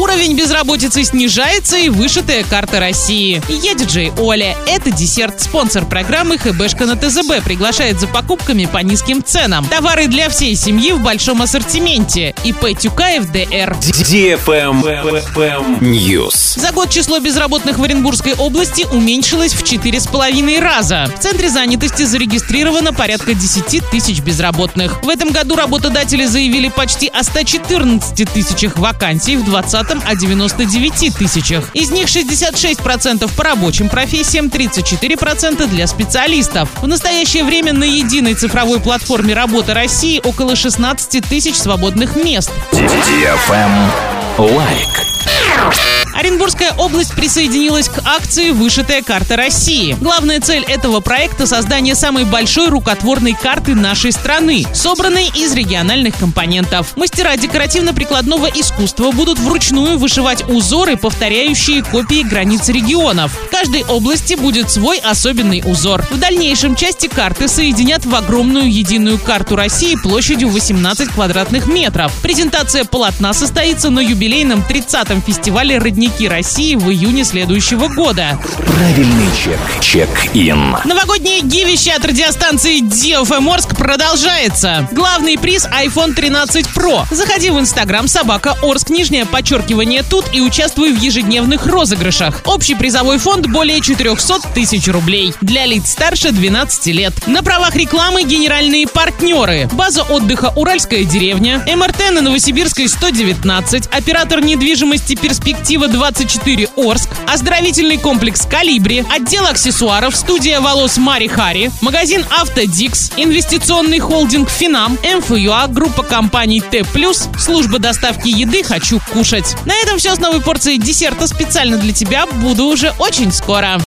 Уровень безработицы снижается и вышитая карта России. Я диджей Оля. Это десерт. Спонсор программы ХБшка на ТЗБ приглашает за покупками по низким ценам. Товары для всей семьи в большом ассортименте. ИП Тюкаев ДР. News. За год число безработных в Оренбургской области уменьшилось в 4,5 раза. В Центре занятости зарегистрировано порядка 10 тысяч безработных. В этом году работодатели заявили почти о 114 тысячах вакансий, в 2020 о 99 тысячах. Из них 66% по рабочим профессиям, 34% для специалистов. В настоящее время на единой цифровой платформе «Работа России» около 16 тысяч свободных мест. Лайк. Оренбургская область присоединилась к акции «Вышитая карта России». Главная цель этого проекта – создание самой большой рукотворной карты нашей страны, собранной из региональных компонентов. Мастера декоративно-прикладного искусства будут вручную вышивать узоры, повторяющие копии границ регионов. В каждой области будет свой особенный узор. В дальнейшем части карты соединят в огромную единую карту России площадью 18 квадратных метров. Презентация полотна состоится на юбилейном 30-м фестивале «Родники России» в июне следующего года. Правильный чек. Чек-ин. Новогоднее гивище от радиостанции DFM Орск продолжается. Главный приз iPhone 13 Pro. Заходи в Инстаграм собака Орск, нижнее подчеркивание тут и участвуй в ежедневных розыгрышах. Общий призовой фонд более 400 тысяч рублей. Для лиц старше 12 лет. На правах рекламы генеральные партнеры. База отдыха «Уральская деревня», МРТ на Новосибирской 119, оператор недвижимости «Перспектива 24 Орск», оздоровительный комплекс «Калибри», отдел аксессуаров, студия волос Мари Хари, магазин «Автодикс», инвестиционный холдинг «Финам», МФЮА, группа компаний Т+, служба доставки еды «Хочу кушать». На этом все с новой порцией десерта специально для тебя. Буду уже очень скоро.